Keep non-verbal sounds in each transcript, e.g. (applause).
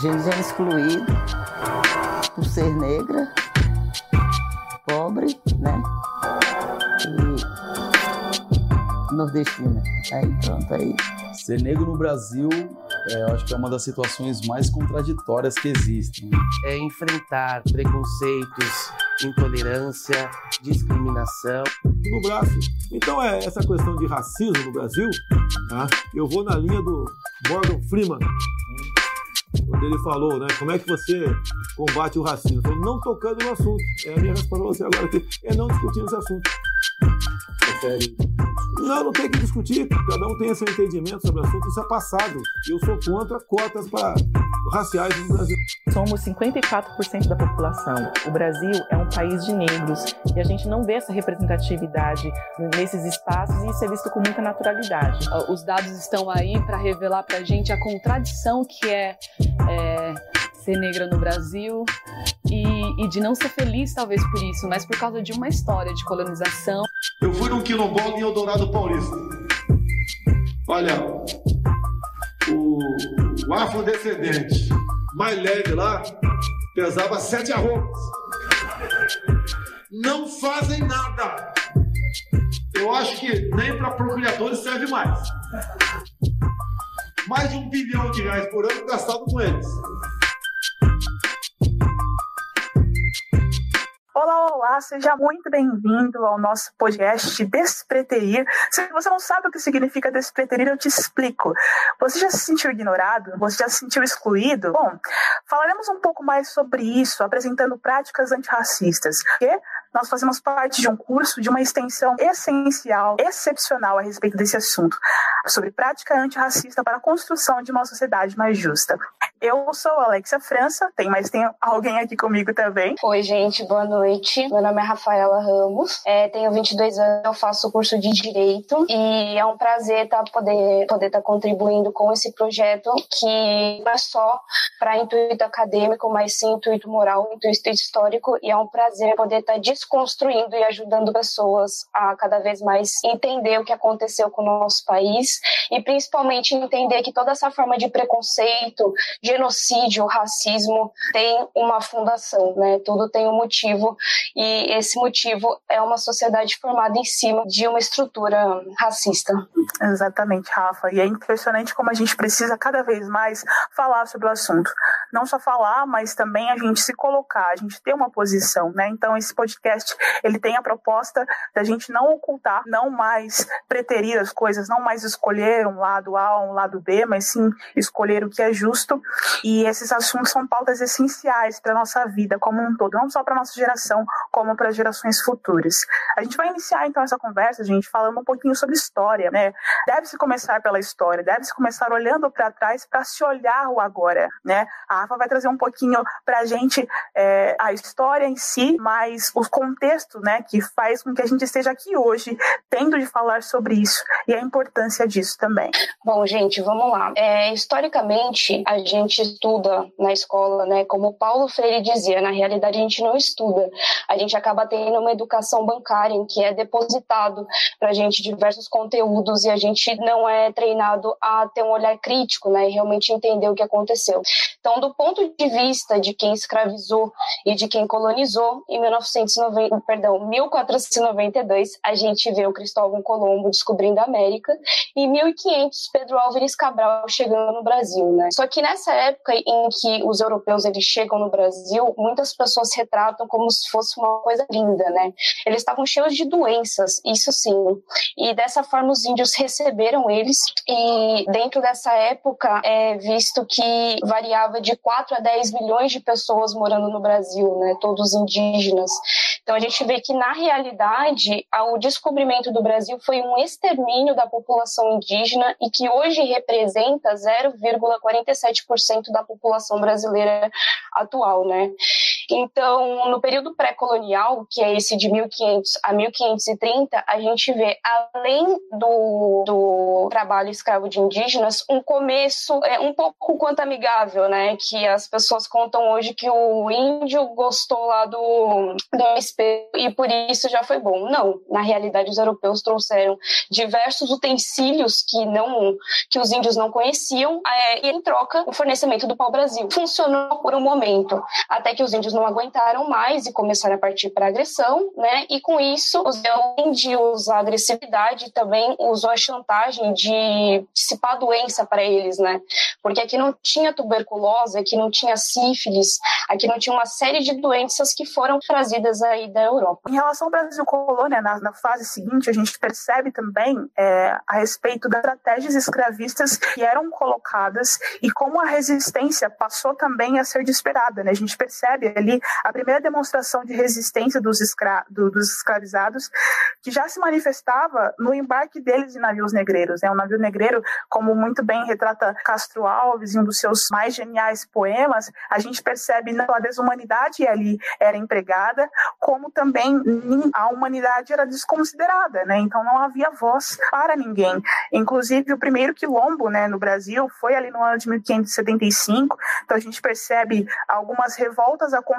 A gente é excluído por ser negra, pobre, né? E nordestina. Aí pronto, aí. Ser negro no Brasil, é, eu acho que é uma das situações mais contraditórias que existem. É enfrentar preconceitos, intolerância, discriminação. No braço. Então é essa questão de racismo no Brasil, tá? eu vou na linha do Morgan Freeman, quando ele falou, né? Como é que você combate o racismo? Falou, não tocando no assunto. É a minha resposta para você agora aqui. É não discutindo esse assunto. Prefere? Não, não tem que discutir. Cada um tem seu entendimento sobre o assunto. Isso é passado. Eu sou contra cotas para raciais no Brasil. Somos 54% da população. O Brasil é um país de negros e a gente não vê essa representatividade nesses espaços e isso é visto com muita naturalidade. Os dados estão aí para revelar para a gente a contradição que é, é ser negra no Brasil e, e, de não ser feliz, talvez por isso, mas por causa de uma história de colonização. Eu fui num quilombola em Eldorado Paulista. Olha, o, o afrodescendente mais leve lá pesava sete arrobas. Não fazem nada. Eu acho que nem para procriadores serve mais. Mais de um bilhão de reais por ano gastado com eles. Olá, olá, seja muito bem-vindo ao nosso podcast Despreterir. Se você não sabe o que significa despreterir, eu te explico. Você já se sentiu ignorado? Você já se sentiu excluído? Bom, falaremos um pouco mais sobre isso, apresentando práticas antirracistas, porque nós fazemos parte de um curso de uma extensão essencial, excepcional a respeito desse assunto, sobre prática antirracista para a construção de uma sociedade mais justa. Eu sou Alexia França, tem mais tem alguém aqui comigo também. Oi, gente, boa noite. Meu nome é Rafaela Ramos, é, tenho 22 anos, eu faço o curso de Direito e é um prazer tá, poder poder estar tá contribuindo com esse projeto que não é só para intuito acadêmico, mas sim intuito moral, intuito histórico e é um prazer poder estar tá desconstruindo e ajudando pessoas a cada vez mais entender o que aconteceu com o nosso país e principalmente entender que toda essa forma de preconceito, genocídio, racismo tem uma fundação, né? Tudo tem um motivo e esse motivo é uma sociedade formada em cima de uma estrutura racista. Exatamente, Rafa. E é impressionante como a gente precisa cada vez mais falar sobre o assunto. Não só falar, mas também a gente se colocar, a gente ter uma posição, né? Então esse podcast podcast ele tem a proposta da gente não ocultar, não mais preterir as coisas, não mais escolher um lado A ou um lado B, mas sim escolher o que é justo. E esses assuntos são pautas essenciais para a nossa vida como um todo, não só para a nossa geração, como para gerações futuras. A gente vai iniciar então essa conversa, gente, falando um pouquinho sobre história, né? Deve-se começar pela história, deve-se começar olhando para trás para se olhar o agora, né? A Rafa vai trazer um pouquinho para a gente é, a história em si, mas os contexto né, que faz com que a gente esteja aqui hoje tendo de falar sobre isso e a importância disso também. Bom, gente, vamos lá. É, historicamente, a gente estuda na escola, né, como Paulo Freire dizia, na realidade a gente não estuda. A gente acaba tendo uma educação bancária em que é depositado para a gente diversos conteúdos e a gente não é treinado a ter um olhar crítico né, e realmente entender o que aconteceu. Então, do ponto de vista de quem escravizou e de quem colonizou, em 1990, perdão, 1492, a gente vê o Cristóvão Colombo descobrindo a América e 1500 Pedro Álvares Cabral chegando no Brasil, né? Só que nessa época em que os europeus eles chegam no Brasil, muitas pessoas retratam como se fosse uma coisa linda, né? Eles estavam cheios de doenças, isso sim. E dessa forma os índios receberam eles e dentro dessa época é visto que variava de 4 a 10 milhões de pessoas morando no Brasil, né? Todos indígenas. Então a gente vê que na realidade o descobrimento do Brasil foi um extermínio da população indígena e que hoje representa 0,47% da população brasileira atual, né? Então, no período pré-colonial, que é esse de 1500 a 1530, a gente vê, além do, do trabalho escravo de indígenas, um começo é, um pouco quanto amigável, né? Que as pessoas contam hoje que o índio gostou lá do, do espelho e por isso já foi bom. Não, na realidade os europeus trouxeram diversos utensílios que não que os índios não conheciam é, e em troca o fornecimento do pau-brasil. Funcionou por um momento, até que os índios não aguentaram mais e começaram a partir para agressão, né? E com isso, os índios, a agressividade também usou a chantagem de dissipar doença para eles, né? Porque aqui não tinha tuberculose, aqui não tinha sífilis, aqui não tinha uma série de doenças que foram trazidas aí da Europa. Em relação ao Brasil colônia, na, na fase seguinte, a gente percebe também é, a respeito das estratégias escravistas que eram colocadas e como a resistência passou também a ser desesperada. Né? A gente percebe ali a primeira demonstração de resistência dos, escra do, dos escravizados, que já se manifestava no embarque deles em navios negreiros. Né? O navio negreiro, como muito bem retrata Castro Alves em um dos seus mais geniais poemas, a gente percebe não a desumanidade ali era empregada, como também a humanidade era desconsiderada, né? Então não havia voz para ninguém. Inclusive o primeiro quilombo, né, no Brasil foi ali no ano de 1575. Então a gente percebe algumas revoltas acontecendo,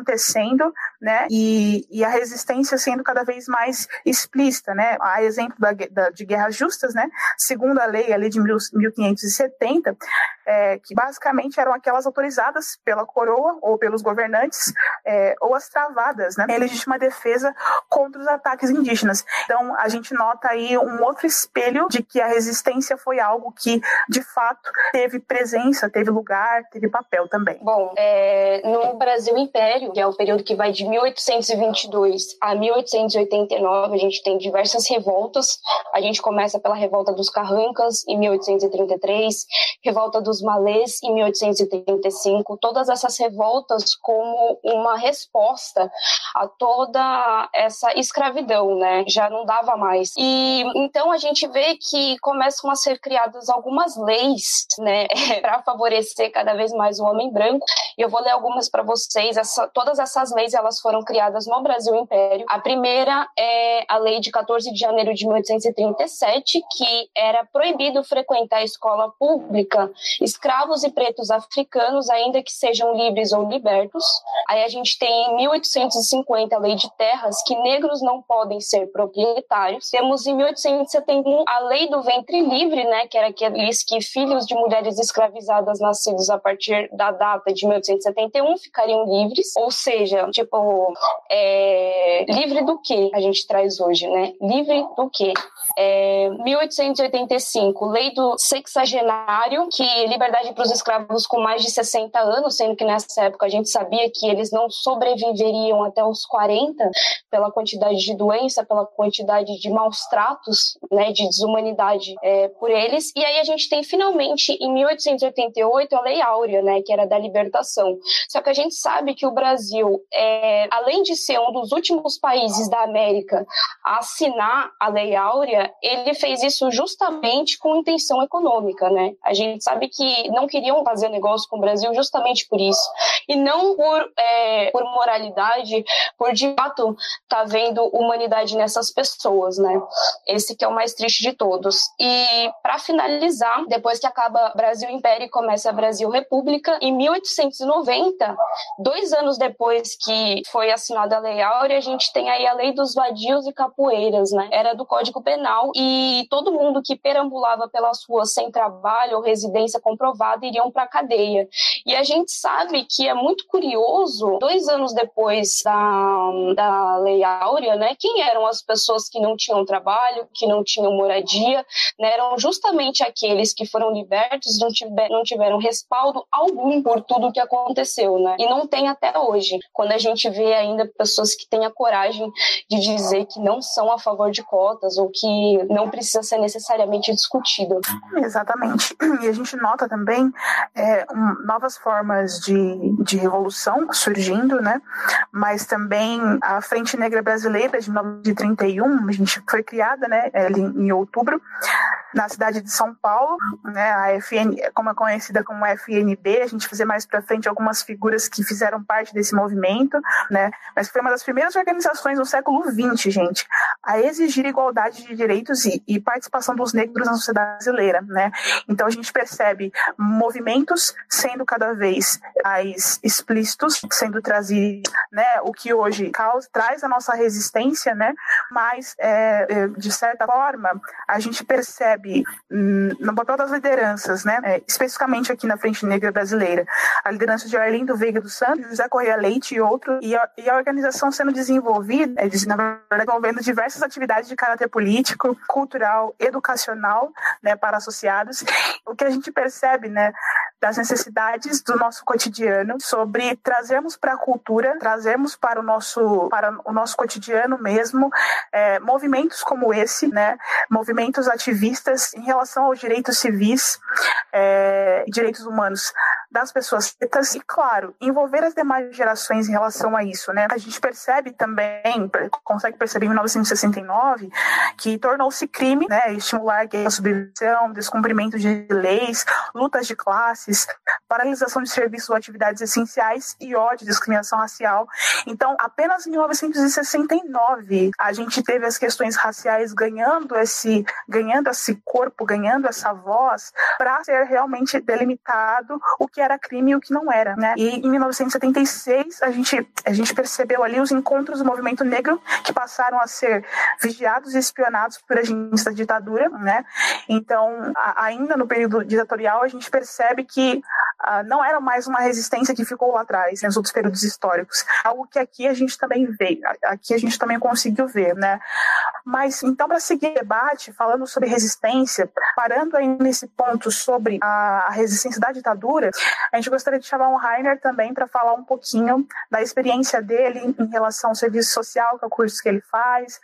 né? E, e a resistência sendo cada vez mais explícita, né? A exemplo da, da, de guerras justas, né? Segundo a lei ali de 1570, é, que basicamente eram aquelas autorizadas pela coroa ou pelos governantes, é, ou as travadas, né? Em legítima defesa contra os ataques indígenas. Então, a gente nota aí um outro espelho de que a resistência foi algo que, de fato, teve presença, teve lugar, teve papel também. Bom, é, no Brasil Império, que é o período que vai de 1822 a 1889, a gente tem diversas revoltas. A gente começa pela revolta dos Carrancas, em 1833, revolta dos Malês, em 1835. Todas essas revoltas como uma resposta a toda essa escravidão, né? Já não dava mais. E então a gente vê que começam a ser criadas algumas leis, né, (laughs) para favorecer cada vez mais o homem branco. E eu vou ler algumas para vocês. Essa, todas essas leis elas foram criadas no Brasil Império. A primeira é a lei de 14 de janeiro de 1837, que era proibido frequentar a escola pública escravos e pretos africanos, ainda que sejam livres ou libertos. Aí a gente tem em 1850 a lei de terras, que negros não podem ser proprietários. Temos em 1871 a lei do ventre livre, né, que era aqueles que filhos de mulheres escravizadas nascidos a partir da data de 1871 ficariam livres. Ou seja, tipo, é, livre do que a gente traz hoje, né? Livre do que? É, 1885, lei do sexagenário, que liberdade para os escravos com mais de 60 anos, sendo que nessa época a gente sabia que eles não sobreviveriam até os 40 pela quantidade de doença, pela quantidade de maus tratos, né, de desumanidade é, por eles. E aí a gente tem finalmente em 1888 a Lei Áurea, né, que era da libertação. Só que a gente sabe que o Brasil, é, além de ser um dos últimos países da América a assinar a Lei Áurea, ele fez isso justamente com intenção econômica, né? A gente sabe que não queriam fazer negócio com o Brasil justamente por isso. E não por, é, por moralidade, por de fato tá vendo humanidade nessas pessoas, né? Esse que é o mais triste de todos. E para finalizar, depois que acaba Brasil Império e começa Brasil República, em 1890, dois anos depois que foi assinada a Lei Áurea, a gente tem aí a Lei dos Vadios e Capoeiras, né? Era do Código Penal e todo mundo que perambulava pelas ruas sem trabalho ou residência comprovada iriam para a cadeia. E a gente sabe que é muito curioso, dois anos depois da, da Lei Áurea, né, quem eram as pessoas que não tinham trabalho, que não tinham moradia, né, eram justamente aqueles que foram libertos, não, tiver, não tiveram respaldo algum por tudo que aconteceu, né, e não tem até hoje, quando a gente vê ainda pessoas que têm a coragem de dizer que não são a favor de cotas ou que não precisa ser necessariamente discutido. Exatamente. E a gente nota também é, um, novas formas de, de revolução surgindo, né? Mas também a Frente Negra Brasileira de 1931, a gente foi criada, né? Em outubro na cidade de São Paulo, né, a FN, como é conhecida como FNB, a gente fazer mais para frente algumas figuras que fizeram parte desse movimento, né, mas foi uma das primeiras organizações no século XX, gente, a exigir igualdade de direitos e, e participação dos negros na sociedade brasileira, né. Então a gente percebe movimentos sendo cada vez mais explícitos, sendo trazidos, né, o que hoje causa, traz a nossa resistência, né, mas é, é de certa forma a gente percebe hum, no papel das lideranças, né, é, especificamente aqui na Frente Negra Brasileira, a liderança de Arlindo Veiga dos Santos, José Correia Leite e outros, e a, e a organização sendo desenvolvida, é, na verdade, desenvolvendo diversas atividades de caráter político, cultural, educacional, né, para associados. O que a gente percebe, né, das necessidades do nosso cotidiano, sobre trazermos para a cultura, trazermos para o nosso para o nosso cotidiano mesmo é, movimentos como esse, né, movimentos ativistas em relação aos direitos civis, é, direitos humanos das pessoas pretas e, claro, envolver as demais gerações em relação a isso, né? A gente percebe também, consegue perceber em 1969, que tornou-se crime, né, estimular a subversão, descumprimento de leis, lutas de classes, paralisação de serviços ou atividades essenciais e ódio, discriminação racial. Então, apenas em 1969 a gente teve as questões raciais ganhando esse, ganhando esse corpo, ganhando essa voz para ser realmente delimitado o que era crime e o que não era, né? E em 1976 a gente a gente percebeu ali os encontros do movimento negro que passaram a ser vigiados e espionados por agentes da ditadura, né? Então, a, ainda no período ditatorial a gente percebe que ah, não era mais uma resistência que ficou lá atrás, né, nos outros períodos históricos. Algo que aqui a gente também vê, aqui a gente também conseguiu ver, né? Mas então, para seguir o debate, falando sobre resistência, parando aí nesse ponto sobre a resistência da ditadura, a gente gostaria de chamar o Rainer também para falar um pouquinho da experiência dele em relação ao serviço social, que é o curso que ele faz,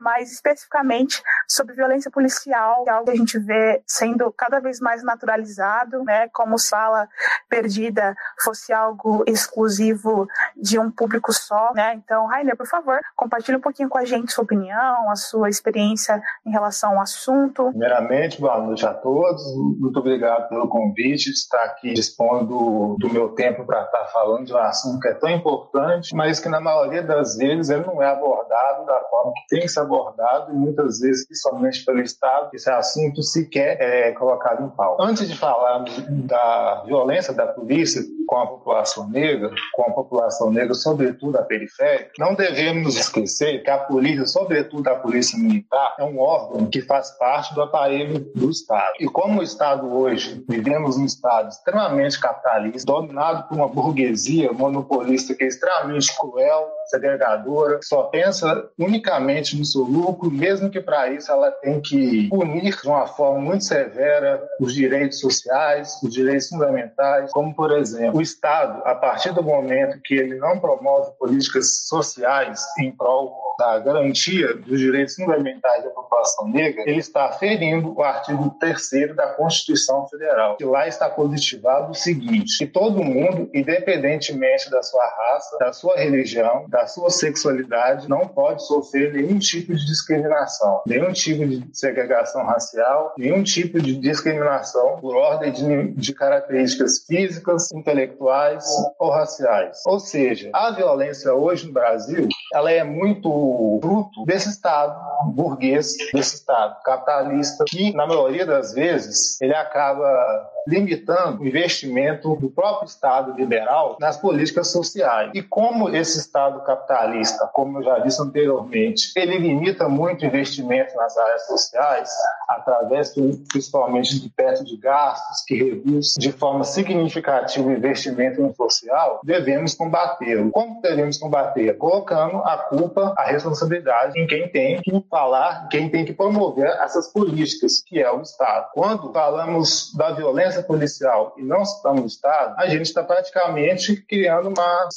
mas especificamente sobre violência policial, que é algo que a gente vê sendo cada vez mais naturalizado, né? Como se fala, perdida fosse algo exclusivo de um público só, né? Então, Rainer, por favor, compartilhe um pouquinho com a gente sua opinião, a sua experiência em relação ao assunto. Primeiramente, boa noite a todos. Muito obrigado pelo convite de estar aqui dispondo do, meu tempo para estar falando de um assunto que é tão importante, mas que na maioria das vezes ele não é abordado da forma que tem que ser abordado e muitas vezes, principalmente pelo Estado, esse assunto sequer é colocado em pauta. Antes de falarmos da violência da polícia com a população negra, com a população negra, sobretudo a periférica, não devemos esquecer que a polícia, sobretudo a polícia militar, é um órgão que faz parte do aparelho do Estado. E como o Estado hoje, vivemos num Estado extremamente capitalista, dominado por uma burguesia monopolista que é extremamente cruel, segregadora, só pensa unicamente no seu lucro, mesmo que para isso ela tem que punir de uma forma muito severa os direitos sociais, os direitos fundamentais, como, por exemplo, o Estado, a partir do momento que ele não promove políticas sociais em prol da garantia dos direitos fundamentais da população negra, ele está ferindo o artigo 3 da Constituição Federal, que lá está positivado o seguinte: que todo mundo, independentemente da sua raça, da sua religião, da sua sexualidade, não pode sofrer nenhum tipo de discriminação, nenhum tipo de segregação racial, nenhum tipo de discriminação por ordem de, de características físicas, intelectuais ou raciais. Ou seja, a violência hoje no Brasil, ela é muito fruto desse Estado burguês, desse Estado capitalista, que, na maioria das vezes, ele acaba limitando o investimento do próprio Estado liberal nas políticas sociais. E como esse Estado capitalista, como eu já disse anteriormente, ele limita muito o investimento nas áreas sociais, através principalmente de perto de gastos que reduz de forma significativa o investimento no social, devemos combatê-lo. Como devemos combater? Colocando a culpa, a responsabilidade em quem tem que falar, quem tem que promover essas políticas, que é o Estado. Quando falamos da violência policial e não citamos o Estado, a gente está praticamente criando uma,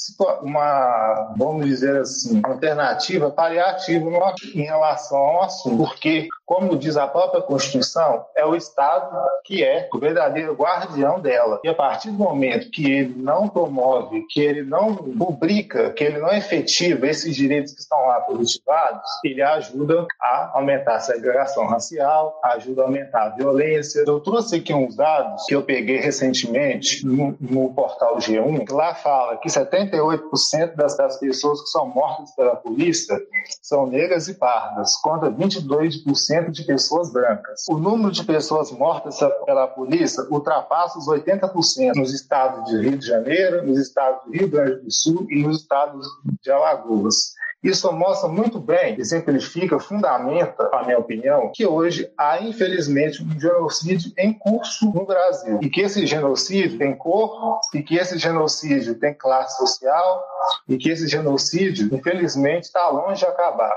uma, vamos dizer assim, alternativa paliativa em relação ao assunto. Porque como diz a própria Constituição, é o Estado que é o verdadeiro guardião dela. E a partir do momento que ele não promove, que ele não publica, que ele não efetiva esses direitos que estão lá positivados, ele ajuda a aumentar a segregação racial, ajuda a aumentar a violência. Eu trouxe aqui uns dados que eu peguei recentemente no, no portal G1, que lá fala que 78% das, das pessoas que são mortas pela polícia são negras e pardas, contra 22% de pessoas brancas. O número de pessoas mortas pela polícia ultrapassa os 80% nos estados de Rio de Janeiro, nos estados do Rio Grande do Sul e nos estados de Alagoas. Isso mostra muito bem, exemplifica, fundamenta, a minha opinião, que hoje há, infelizmente, um genocídio em curso no Brasil. E que esse genocídio tem cor, e que esse genocídio tem classe social, e que esse genocídio, infelizmente, está longe de acabar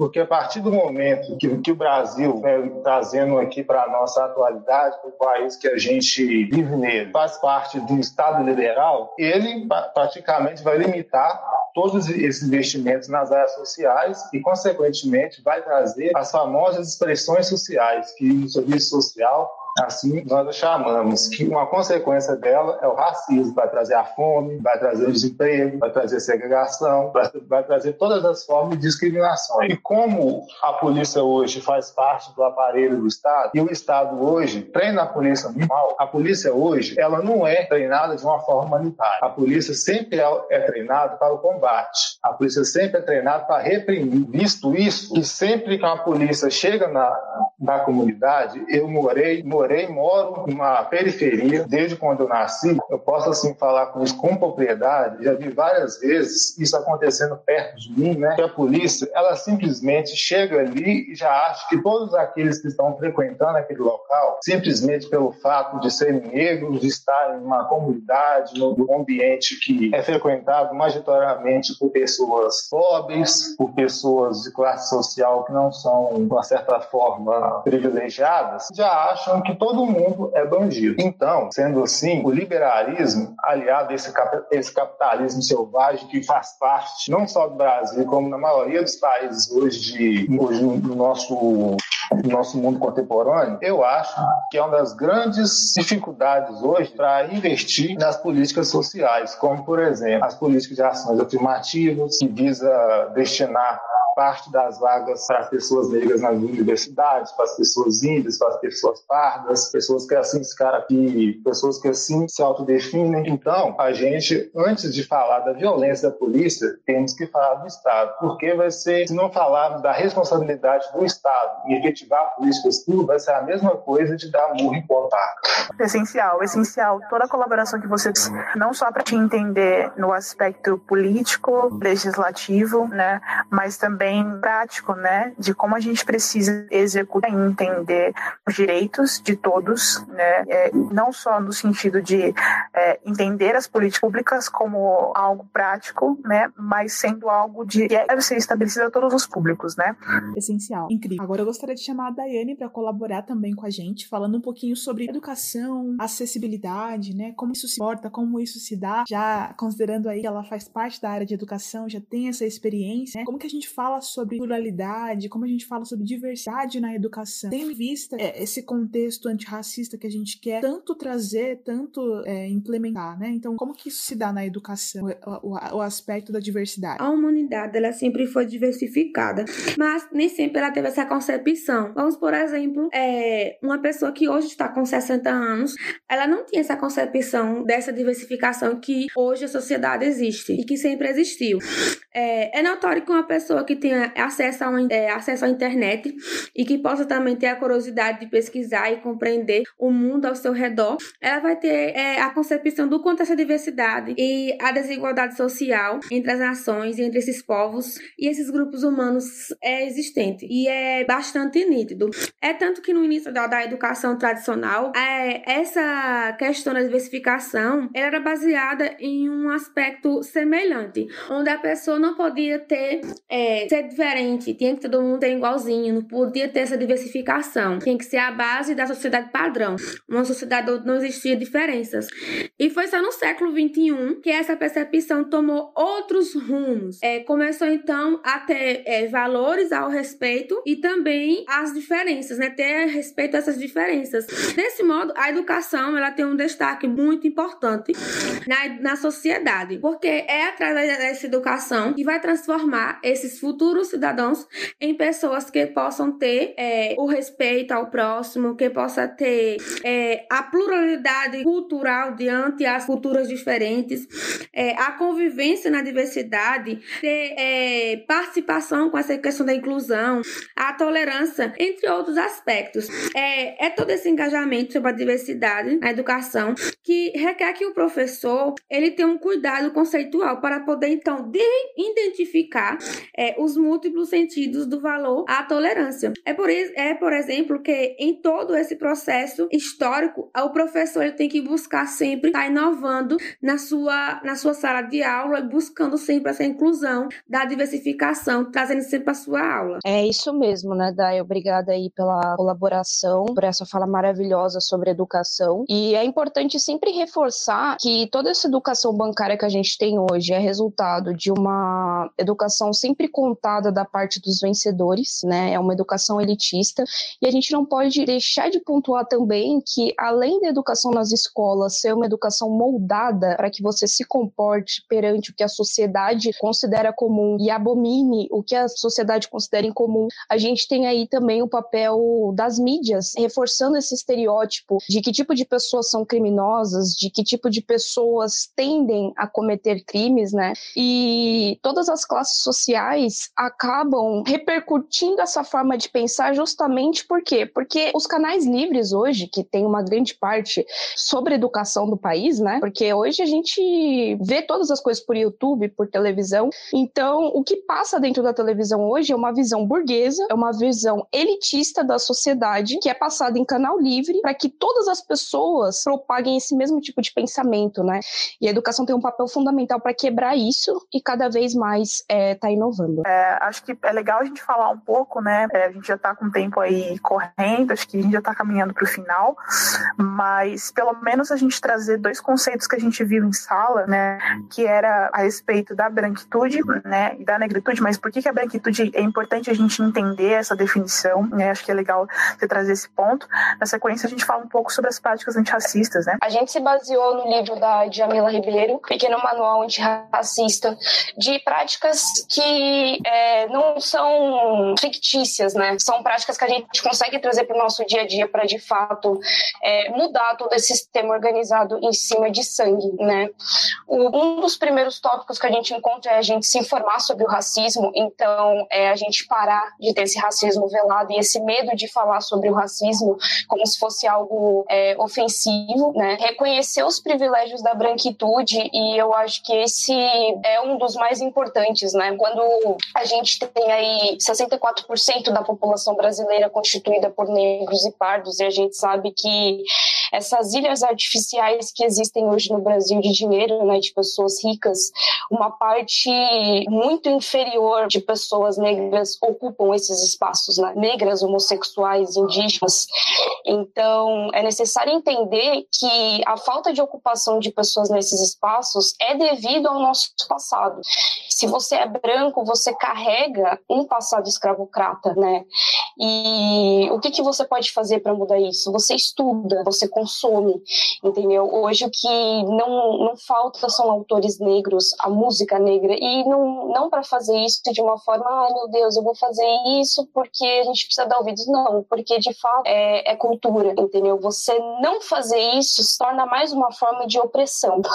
porque a partir do momento que, que o Brasil, né, trazendo aqui para a nossa atualidade, para o país que a gente vive nele, faz parte do Estado liberal, ele praticamente vai limitar todos esses investimentos nas áreas sociais e, consequentemente, vai trazer as famosas expressões sociais, que o serviço social assim nós a chamamos, que uma consequência dela é o racismo, vai trazer a fome, vai trazer o desemprego, vai trazer segregação, vai, vai trazer todas as formas de discriminação. E como a polícia hoje faz parte do aparelho do Estado, e o Estado hoje treina a polícia muito mal, a polícia hoje, ela não é treinada de uma forma humanitária. A polícia sempre é, é treinada para o combate. A polícia sempre é treinada para reprimir. Visto isso, que sempre que a polícia chega na, na comunidade, eu morei, morei morei, moro numa periferia desde quando eu nasci. Eu posso assim falar com isso com propriedade. Já vi várias vezes isso acontecendo perto de mim, né? Que a polícia, ela simplesmente chega ali e já acha que todos aqueles que estão frequentando aquele local, simplesmente pelo fato de serem negros, de estar em uma comunidade, num ambiente que é frequentado majoritariamente por pessoas pobres, por pessoas de classe social que não são, de uma certa forma, privilegiadas, já acham que que todo mundo é bandido. Então, sendo assim, o liberalismo, aliado a esse, esse capitalismo selvagem que faz parte não só do Brasil, como na maioria dos países hoje, de, hoje no nosso no nosso mundo contemporâneo, eu acho que é uma das grandes dificuldades hoje para investir nas políticas sociais, como, por exemplo, as políticas de ações afirmativas, que visa destinar parte das vagas para as pessoas negras nas universidades, para as pessoas índias, para as pessoas pardas, pessoas que assim se cara pessoas que assim se autodefinem. Então, a gente, antes de falar da violência da polícia, temos que falar do Estado, porque vai ser, se não falarmos da responsabilidade do Estado em efetivar políticas públicas, vai ser a mesma coisa de dar murro em. Essencial, essencial toda a colaboração que vocês, não só para te entender no aspecto político, legislativo, né, mas também também prático, né, de como a gente precisa executar e entender os direitos de todos, né, é, não só no sentido de é, entender as políticas públicas como algo prático, né, mas sendo algo de que deve ser estabelecido a todos os públicos, né. Essencial, incrível. Agora eu gostaria de chamar a Daiane para colaborar também com a gente, falando um pouquinho sobre educação, acessibilidade, né, como isso se porta, como isso se dá, já considerando aí que ela faz parte da área de educação, já tem essa experiência, né, como que a gente fala sobre pluralidade, como a gente fala sobre diversidade na educação, tendo em vista é, esse contexto antirracista que a gente quer tanto trazer, tanto é, implementar, né? Então, como que isso se dá na educação, o, o, o, aspecto da diversidade? A humanidade, ela sempre foi diversificada, mas nem sempre ela teve essa concepção. Vamos, por exemplo, é, uma pessoa que hoje está com 60 anos, ela não tinha essa concepção dessa diversificação que hoje a sociedade existe e que sempre existiu. É, é notório que uma pessoa que tenha acesso, a é, acesso à internet e que possa também ter a curiosidade de pesquisar e compreender o mundo ao seu redor, ela vai ter é, a concepção do quanto essa diversidade e a desigualdade social entre as nações entre esses povos e esses grupos humanos é existente e é bastante nítido. É tanto que no início da, da educação tradicional, é, essa questão da diversificação era baseada em um aspecto semelhante, onde a pessoa não podia ter é, ser diferente, tinha que todo mundo ter igualzinho, não podia ter essa diversificação, tinha que ser a base da sociedade padrão, uma sociedade onde não existia diferenças. E foi só no século XXI que essa percepção tomou outros rumos. É, começou então a ter é, valores ao respeito e também as diferenças, né? Ter respeito a essas diferenças. Desse modo, a educação ela tem um destaque muito importante na, na sociedade, porque é através dessa educação que vai transformar esses futuros cidadãos em pessoas que possam ter é, o respeito ao próximo, que possa ter é, a pluralidade cultural diante as culturas diferentes, é, a convivência na diversidade, ter é, participação com essa questão da inclusão, a tolerância, entre outros aspectos. É, é todo esse engajamento sobre a diversidade na educação que requer que o professor ele tenha um cuidado conceitual para poder então identificar é, os múltiplos sentidos do valor à tolerância. É por, é por exemplo que em todo esse processo histórico o professor ele tem que buscar sempre estar inovando na sua na sua sala de aula, buscando sempre essa inclusão da diversificação, trazendo sempre a sua aula. É isso mesmo, né, Dai? Obrigada aí pela colaboração, por essa fala maravilhosa sobre educação. E é importante sempre reforçar que toda essa educação bancária que a gente tem hoje é resultado de uma educação sempre contada da parte dos vencedores, né? É uma educação elitista. E a gente não pode deixar de pontuar também que, além da educação nas escolas ser uma educação moldada para que você se comporte perante o que a sociedade considera comum e abomine o que a sociedade considera incomum, a gente tem aí também o papel das mídias, reforçando esse estereótipo de que tipo de pessoas são criminosas, de que tipo de pessoas tendem a cometer crimes, né? E todas as classes sociais acabam repercutindo essa forma de pensar justamente por quê? Porque os canais livres hoje, que tem uma grande parte sobre educação do país, né? Porque hoje a gente vê todas as coisas por YouTube, por televisão. Então, o que passa dentro da televisão hoje é uma visão burguesa, é uma visão elitista da sociedade que é passada em canal livre para que todas as pessoas propaguem esse mesmo tipo de pensamento, né? E a educação tem um papel fundamental para quebrar isso e cada vez mais é, tá inovando. É, acho que é legal a gente falar um pouco, né? É, a gente já está com o tempo aí correndo, acho que a gente já está caminhando para o final, mas pelo menos a gente trazer dois conceitos que a gente viu em sala, né? Que era a respeito da branquitude, né? E da negritude, mas por que, que a branquitude é importante a gente entender essa definição, né? Acho que é legal você trazer esse ponto. Na sequência, a gente fala um pouco sobre as práticas antirracistas, né? A gente se baseou no livro da Djamila Ribeiro, Pequeno Manual Antirracista, de práticas que é, não são fictícias, né? São práticas que a gente consegue trazer para o nosso dia a dia para, de fato, é, mudar todo esse sistema organizado em cima de sangue, né? Um dos primeiros tópicos que a gente encontra é a gente se informar sobre o racismo, então é a gente parar de ter esse racismo velado e esse medo de falar sobre o racismo como se fosse algo é, ofensivo, né? Reconhecer os privilégios da branquitude e eu acho que esse é um dos mais importantes, né? Quando a gente tem aí 64% da população brasileira constituída por negros e pardos e a gente sabe que essas ilhas artificiais que existem hoje no Brasil de dinheiro, né, de pessoas ricas, uma parte muito inferior de pessoas negras ocupam esses espaços, né? Negras, homossexuais, indígenas. Então, é necessário entender que a falta de ocupação de pessoas nesses espaços é devido ao nosso passado. Se você é branco, você carrega um passado escravocrata, né? E o que, que você pode fazer para mudar isso? Você estuda, você consome, entendeu? Hoje o que não, não falta são autores negros, a música negra, e não, não para fazer isso de uma forma, ah, meu Deus, eu vou fazer isso porque a gente precisa dar ouvidos. Não, porque de fato é, é cultura, entendeu? Você não fazer isso se torna mais uma forma de opressão. (laughs)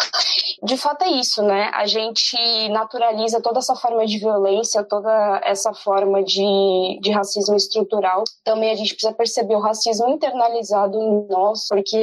De fato é isso, né? A gente naturaliza toda essa forma de violência, toda essa forma de, de racismo estrutural. Também a gente precisa perceber o racismo internalizado em nós, porque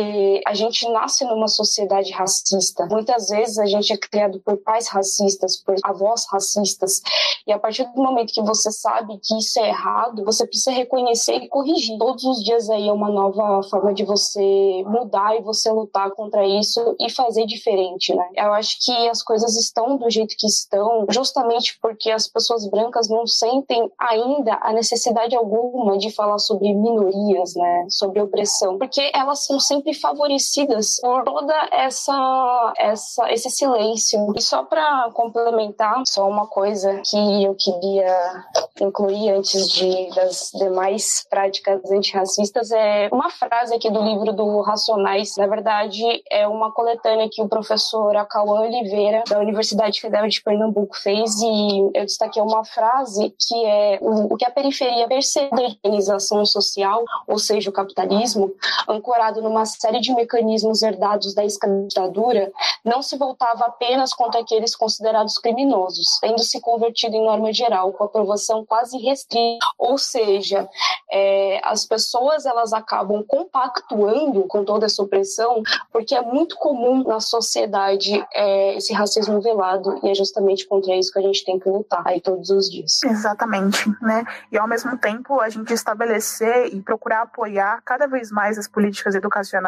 a gente nasce numa sociedade racista. Muitas vezes a gente é criado por pais racistas, por avós racistas, e a partir do momento que você sabe que isso é errado, você precisa reconhecer e corrigir. Todos os dias aí é uma nova forma de você mudar e você lutar contra isso e fazer diferente, né? Eu acho que as coisas estão do jeito que estão, justamente porque as pessoas brancas não sentem ainda a necessidade alguma de falar sobre minorias, né? Sobre opressão, porque elas são sempre favorecidas por toda essa, essa esse silêncio. E só para complementar, só uma coisa que eu queria incluir antes de das demais práticas antirracistas é uma frase aqui do livro do Racionais. Na verdade, é uma coletânea que o professor Acauã Oliveira, da Universidade Federal de Pernambuco, fez, e eu destaquei uma frase que é o que a periferia percebe da organização social, ou seja, o capitalismo, ancorado numa série de mecanismos herdados da escravitadura, não se voltava apenas contra aqueles considerados criminosos, tendo se convertido em norma geral, com aprovação quase restrita, ou seja, é, as pessoas elas acabam compactuando com toda essa opressão, porque é muito comum na sociedade é, esse racismo velado, e é justamente contra isso que a gente tem que lutar aí todos os dias. Exatamente, né? E ao mesmo tempo a gente estabelecer e procurar apoiar cada vez mais as políticas educacionais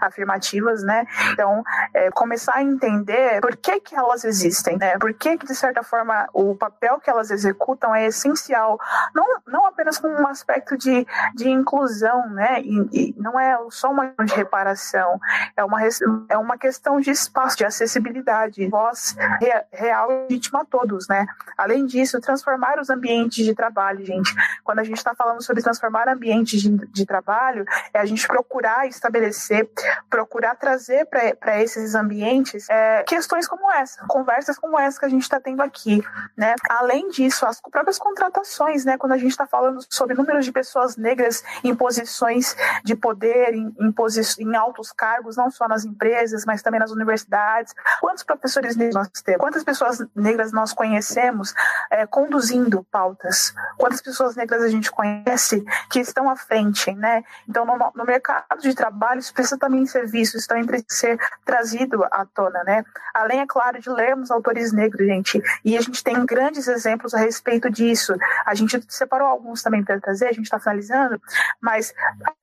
afirmativas, né? Então, é, começar a entender por que que elas existem, né? Por que que, de certa forma, o papel que elas executam é essencial, não, não apenas com um aspecto de, de inclusão, né? E, e não é só uma questão de reparação, é uma, é uma questão de espaço, de acessibilidade, voz real e legítima a todos, né? Além disso, transformar os ambientes de trabalho, gente. Quando a gente está falando sobre transformar ambientes de, de trabalho, é a gente procurar estabelecer, procurar trazer para esses ambientes é, questões como essa, conversas como essa que a gente está tendo aqui, né? Além disso, as próprias contratações, né? Quando a gente está falando sobre números de pessoas negras em posições de poder, em, em, em altos cargos, não só nas empresas, mas também nas universidades. Quantos professores negros nós temos? Quantas pessoas negras nós conhecemos é, conduzindo pautas? Quantas pessoas negras a gente conhece que estão à frente, né? Então, no, no mercado de trabalho, isso precisa também ser visto, isso também precisa ser trazido à tona, né? Além, é claro, de lermos autores negros, gente, e a gente tem grandes exemplos a respeito disso. A gente separou alguns também para trazer, a gente está finalizando, mas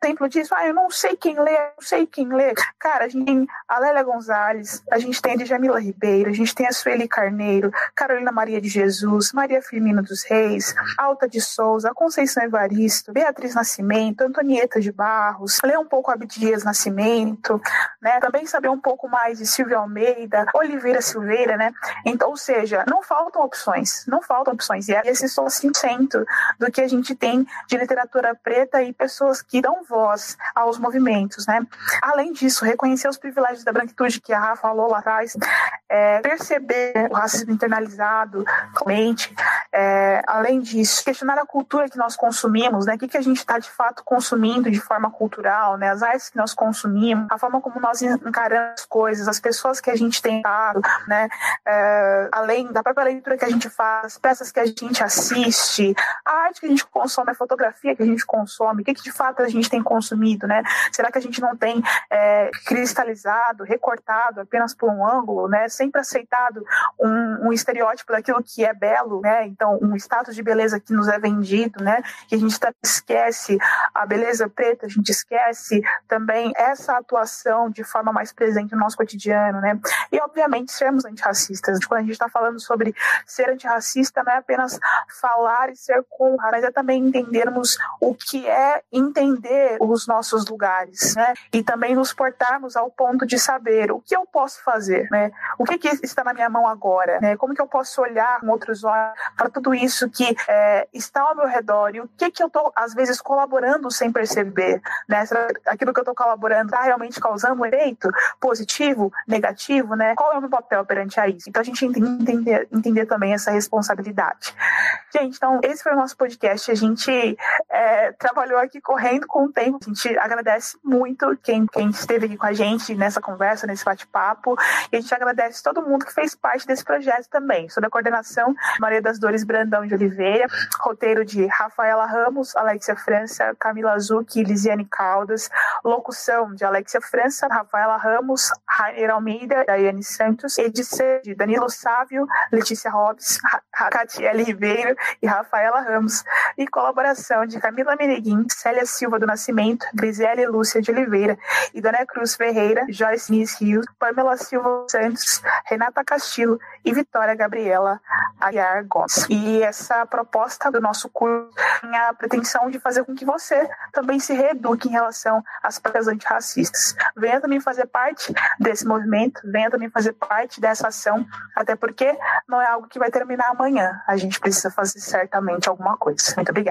exemplo disso, ah, eu não sei quem lê, eu não sei quem lê. Cara, a gente tem a Lélia Gonzalez, a gente tem a Djamila Ribeiro, a gente tem a Sueli Carneiro, Carolina Maria de Jesus, Maria Firmina dos Reis, Alta de Souza, Conceição Evaristo, Beatriz Nascimento, Antonieta de Barros, ler um pouco Abdias Nascimento, né? Também saber um pouco mais de Silvia Almeida, Oliveira Silveira, né? Então, ou seja, não faltam opções, não faltam opções. E esse só 5% do que a gente tem de literatura preta e pessoas que dão voz aos movimentos, né? Além disso, reconhecer os privilégios da branquitude que a Rafa falou lá atrás, é, perceber o racismo internalizado, mente, é, além disso, questionar a cultura que nós consumimos, né? O que, que a gente está de fato consumindo de forma cultural, né? As artes que nós consumimos, a forma como nós encaramos as coisas, as pessoas que a gente tem dado, né? É, além da própria leitura que a gente faz, as peças que a gente assiste, a arte que a gente consome, a fotografia que a gente consome, o que, que de fato a gente tem consumido, né? Será que a gente não tem é, cristalizado, recortado apenas por um ângulo, né? Sempre aceitado um, um estereótipo daquilo que é belo, né? Então, um status de beleza que nos é vendido, né? Que a gente esquece a beleza preta, a gente esquece também essa atuação de forma mais presente no nosso cotidiano, né? E, obviamente, sermos antirracistas. Quando a gente está falando sobre ser antirracista, não é apenas falar e ser contra, mas é também entendermos o que é entender os nossos lugares, né? E também nos portarmos ao ponto de saber o que eu posso fazer, né? O que, que está na minha mão agora, né? Como que eu posso olhar com outros olhos para tudo isso que é, está ao meu redor e o que que eu estou às vezes colaborando sem perceber, né? Aquilo que eu estou colaborando está realmente causando um efeito positivo, negativo, né? Qual é o meu papel perante a isso? Então a gente entender, entender também essa responsabilidade. Gente, então esse foi o nosso podcast. A gente é, trabalhou aqui correndo com o tempo. A gente agradece muito quem, quem esteve aqui com a gente nessa conversa, nesse bate-papo. E a gente agradece todo mundo que fez parte desse projeto também, sob a coordenação Maria das Dores Brandão de Oliveira, roteiro de Rafaela Ramos, Alexia França, Camila e Lisiane Caldas. Locução de Alexia França, Rafaela Ramos, Rainer Almeida, Daiane Santos. Edição de Danilo Sávio, Letícia Hobbs, Catiele Ribeiro e Rafaela Ramos. E colaboração de Camila Meneguin, Célia Silva do Nascimento, Grisele Lúcia de Oliveira e Dona Cruz Ferreira, Joyce Nis Rios, Pamela Silva Santos, Renata Castillo e Vitória Gabriela Aguiar Gomes. E essa proposta do nosso curso tem a pretensão de fazer com que você também se reeduque em relação às práticas antirracistas. Venha também fazer parte desse movimento, venha também fazer parte dessa ação, até porque não é algo que vai terminar amanhã. A gente precisa fazer certamente alguma coisa. Muito obrigada.